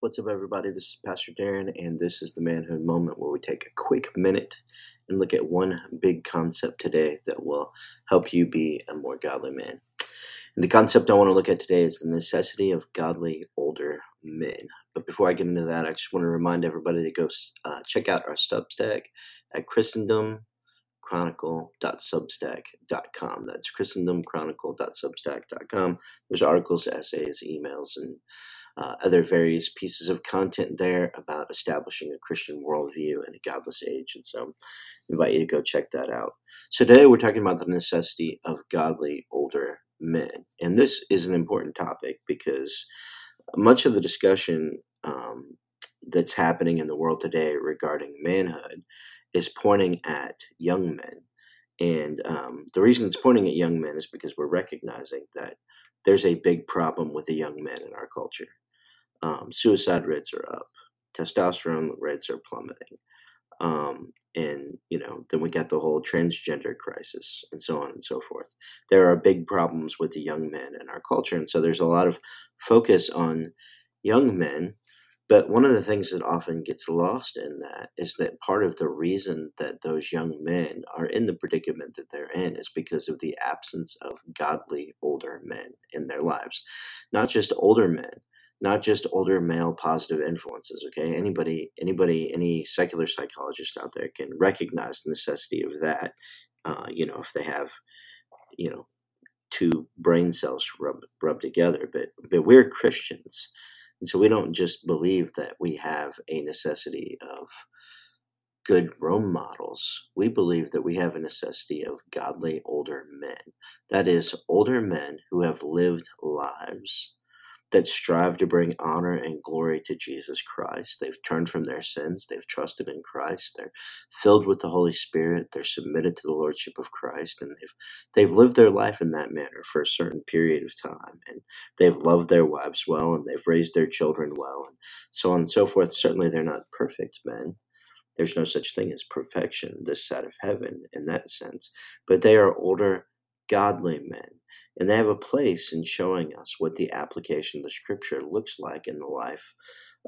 What's up, everybody? This is Pastor Darren, and this is the Manhood Moment where we take a quick minute and look at one big concept today that will help you be a more godly man. And the concept I want to look at today is the necessity of godly older men. But before I get into that, I just want to remind everybody to go uh, check out our Substack at christendomchronicle.substack.com. That's christendomchronicle.substack.com. There's articles, essays, emails, and uh, other various pieces of content there about establishing a Christian worldview in a godless age. And so I invite you to go check that out. So today we're talking about the necessity of godly older men. And this is an important topic because much of the discussion um, that's happening in the world today regarding manhood is pointing at young men. And um, the reason it's pointing at young men is because we're recognizing that there's a big problem with the young men in our culture um, suicide rates are up, testosterone rates are plummeting, um, and you know then we got the whole transgender crisis and so on and so forth. There are big problems with the young men in our culture, and so there's a lot of focus on young men. But one of the things that often gets lost in that is that part of the reason that those young men are in the predicament that they're in is because of the absence of godly older men in their lives. Not just older men, not just older male positive influences okay? Anybody anybody any secular psychologist out there can recognize the necessity of that uh, you know if they have you know two brain cells rub rub together. But but we're christians and so we don't just believe that we have a necessity of good role models. We believe that we have a necessity of godly older men. That is older men who have lived lives that strive to bring honor and glory to Jesus Christ. They've turned from their sins. They've trusted in Christ. They're filled with the Holy Spirit. They're submitted to the Lordship of Christ, and they've they've lived their life in that manner for a certain period of time. And they've loved their wives well, and they've raised their children well, and so on and so forth. Certainly, they're not perfect men. There's no such thing as perfection this side of heaven in that sense, but they are older, godly men and they have a place in showing us what the application of the scripture looks like in the life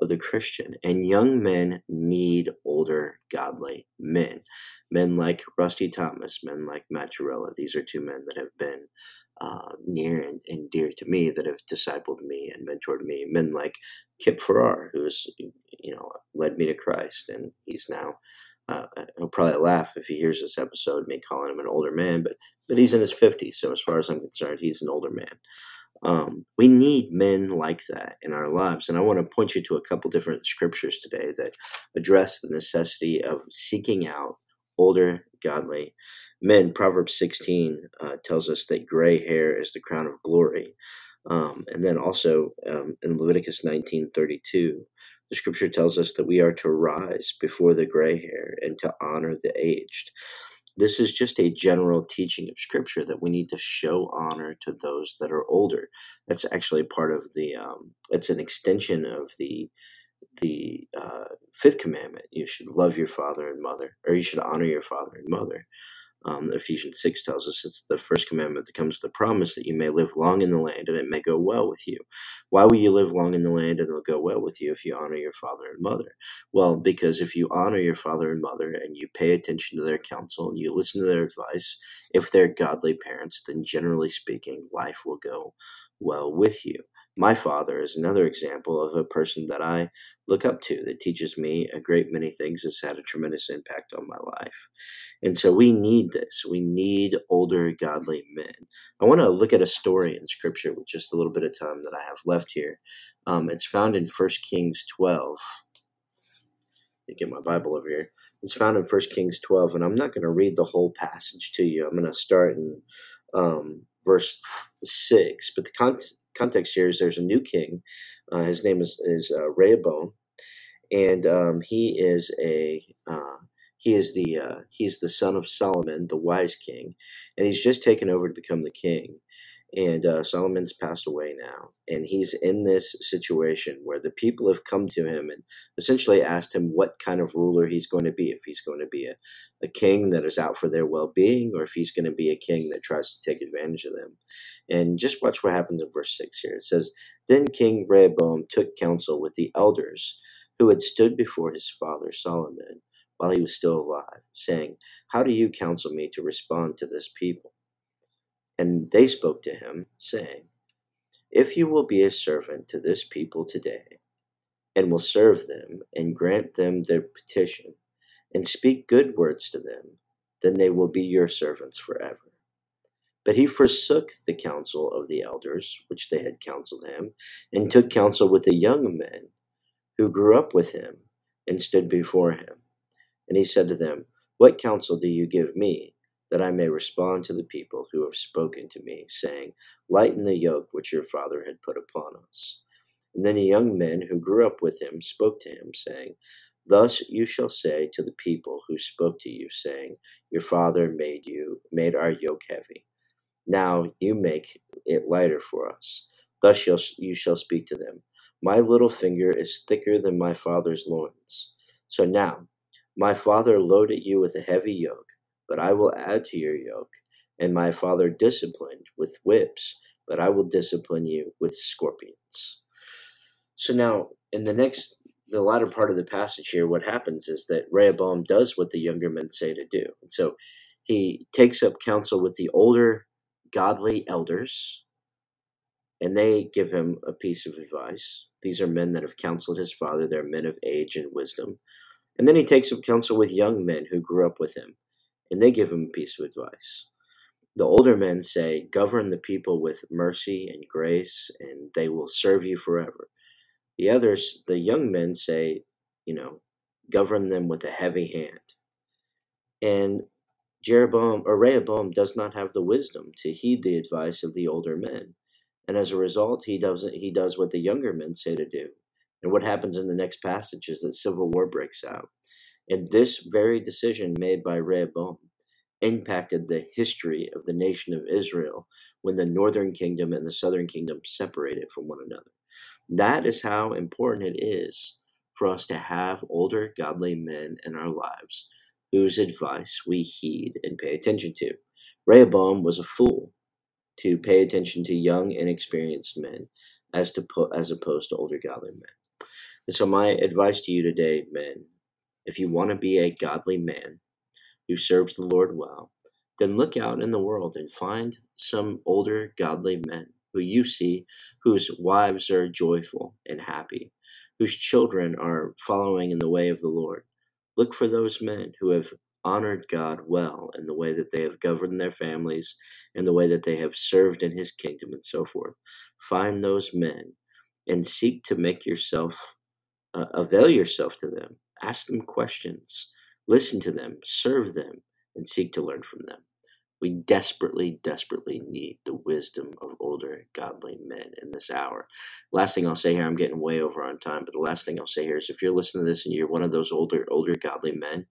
of the Christian. And young men need older, godly men. Men like Rusty Thomas, men like Matt Trewhella. These are two men that have been uh, near and, and, dear to me, that have discipled me and mentored me. Men like Kip Farrar, who's you know led me to Christ, and he's now uh, he'll probably laugh if he hears this episode, me calling him an older man, but but he's in his 50s, so as far as I'm concerned, he's an older man. Um, we need men like that in our lives, and I want to point you to a couple different scriptures today that address the necessity of seeking out older, godly men. Proverbs 16 uh, tells us that gray hair is the crown of glory, um, and then also um, in Leviticus 19:32 the scripture tells us that we are to rise before the gray hair and to honor the aged. This is just a general teaching of scripture that we need to show honor to those that are older. That's actually part of the, um, it's an extension of the the uh, fifth commandment you should love your father and mother or you should honor your father and mother um, Ephesians 6 tells us it's the first commandment that comes with the promise that you may live long in the land and it may go well with you. Why will you live long in the land and it'll go well with you if you honor your father and mother? Well, because if you honor your father and mother and you pay attention to their counsel and you listen to their advice, if they're godly parents, then generally speaking, life will go well with you. My father is another example of a person that I look up to that teaches me a great many things that's had a tremendous impact on my life. And so we need this. We need older, godly men. I want to look at a story in Scripture with just a little bit of time that I have left here. Um, it's found in 1 Kings 12. Let me get my Bible over here. It's found in 1 Kings 12, and I'm not going to read the whole passage to you. I'm going to start in um, verse 6. But the con- context here is there's a new king. Uh, his name is, is uh, Rehoboam, and um, he is a uh, he is the uh, he's the son of Solomon, the wise king, and he's just taken over to become the king. And uh, Solomon's passed away now. And he's in this situation where the people have come to him and essentially asked him what kind of ruler he's going to be. If he's going to be a, a king that is out for their well being, or if he's going to be a king that tries to take advantage of them. And just watch what happens in verse 6 here. It says, Then King Rehoboam took counsel with the elders who had stood before his father Solomon while he was still alive, saying, How do you counsel me to respond to this people? And they spoke to him, saying, If you will be a servant to this people today, and will serve them, and grant them their petition, and speak good words to them, then they will be your servants forever. But he forsook the counsel of the elders, which they had counseled him, and took counsel with the young men who grew up with him, and stood before him. And he said to them, What counsel do you give me? That I may respond to the people who have spoken to me, saying, Lighten the yoke which your father had put upon us. And then the young men who grew up with him spoke to him, saying, Thus you shall say to the people who spoke to you, saying, Your father made you made our yoke heavy. Now you make it lighter for us. Thus you shall speak to them. My little finger is thicker than my father's loins. So now, my father loaded you with a heavy yoke but I will add to your yoke. And my father disciplined with whips, but I will discipline you with scorpions. So now, in the next, the latter part of the passage here, what happens is that Rehoboam does what the younger men say to do. And so he takes up counsel with the older godly elders, and they give him a piece of advice. These are men that have counseled his father, they're men of age and wisdom. And then he takes up counsel with young men who grew up with him and they give him a piece of advice. The older men say, Govern the people with mercy and grace, and they will serve you forever. The others, the young men, say, You know, govern them with a heavy hand. And Jeroboam or Rehoboam does not have the wisdom to heed the advice of the older men. And as a result, he doesn't he does what the younger men say to do. And what happens in the next passage is that civil war breaks out. And this very decision made by Rehoboam impacted the history of the nation of Israel when the northern kingdom and the southern kingdom separated from one another. That is how important it is for us to have older, godly men in our lives whose advice we heed and pay attention to. Rehoboam was a fool to pay attention to young, inexperienced men as to as opposed to older, godly men. And so, my advice to you today, men, if you want to be a godly man who serves the Lord well, then look out in the world and find some older godly men who you see whose wives are joyful and happy, whose children are following in the way of the Lord. Look for those men who have honored God well in the way that they have governed their families, in the way that they have served in His kingdom, and so forth. Find those men and seek to make yourself, uh, avail yourself to them Ask them questions, listen to them, serve them, and seek to learn from them. We desperately, desperately need the wisdom of older, godly men in this hour. Last thing I'll say here, I'm getting way over on time, but the last thing I'll say here is if you're listening to this and you're one of those older, older, godly men,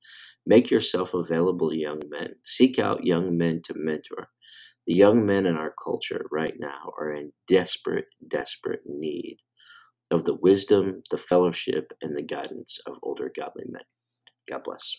make yourself available to young men. Seek out young men to mentor. The young men in our culture right now are in desperate, desperate need of the wisdom, the fellowship, and the guidance of older godly men. God bless.